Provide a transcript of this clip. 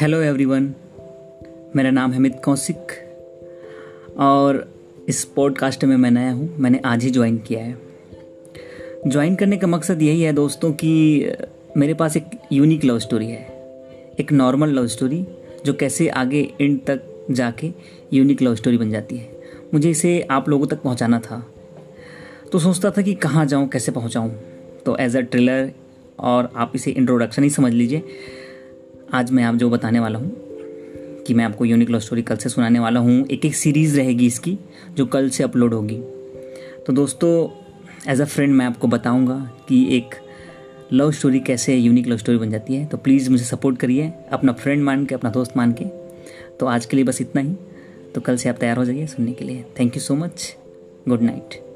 Hello everyone मेरा नाम है मित कौशिक और इस पॉडकास्ट में मैं नया हूँ। मैंने आज ही ज्वाइन किया है। ज्वाइन करने का मकसद यही है दोस्तों कि मेरे पास एक यूनिक लव स्टोरी है। एक नॉर्मल लव स्टोरी जो कैसे आगे एंड तक जाके यूनिक लव स्टोरी बन जाती है। मुझे इसे आप लोगों तक पहुँचाना था। तो सोचता था कि कहाँ जाऊँ, कैसे पहुँचाऊँ। तो एज अ ट्रेलर और आप इसे इंट्रोडक्शन ही समझ लीजिए। आज मैं आप जो बताने वाला हूँ कि मैं आपको यूनिक लव स्टोरी कल से सुनाने वाला हूँ। एक एक सीरीज़ रहेगी इसकी, जो कल से अपलोड होगी। तो दोस्तों एज अ फ्रेंड मैं आपको बताऊँगा कि एक लव स्टोरी कैसे यूनिक लव स्टोरी बन जाती है। तो प्लीज़ मुझे सपोर्ट करिए, अपना फ्रेंड मान के, अपना दोस्त मान के। तो आज के लिए बस इतना ही। तो कल से आप तैयार हो जाइए सुनने के लिए। Thank you so much good night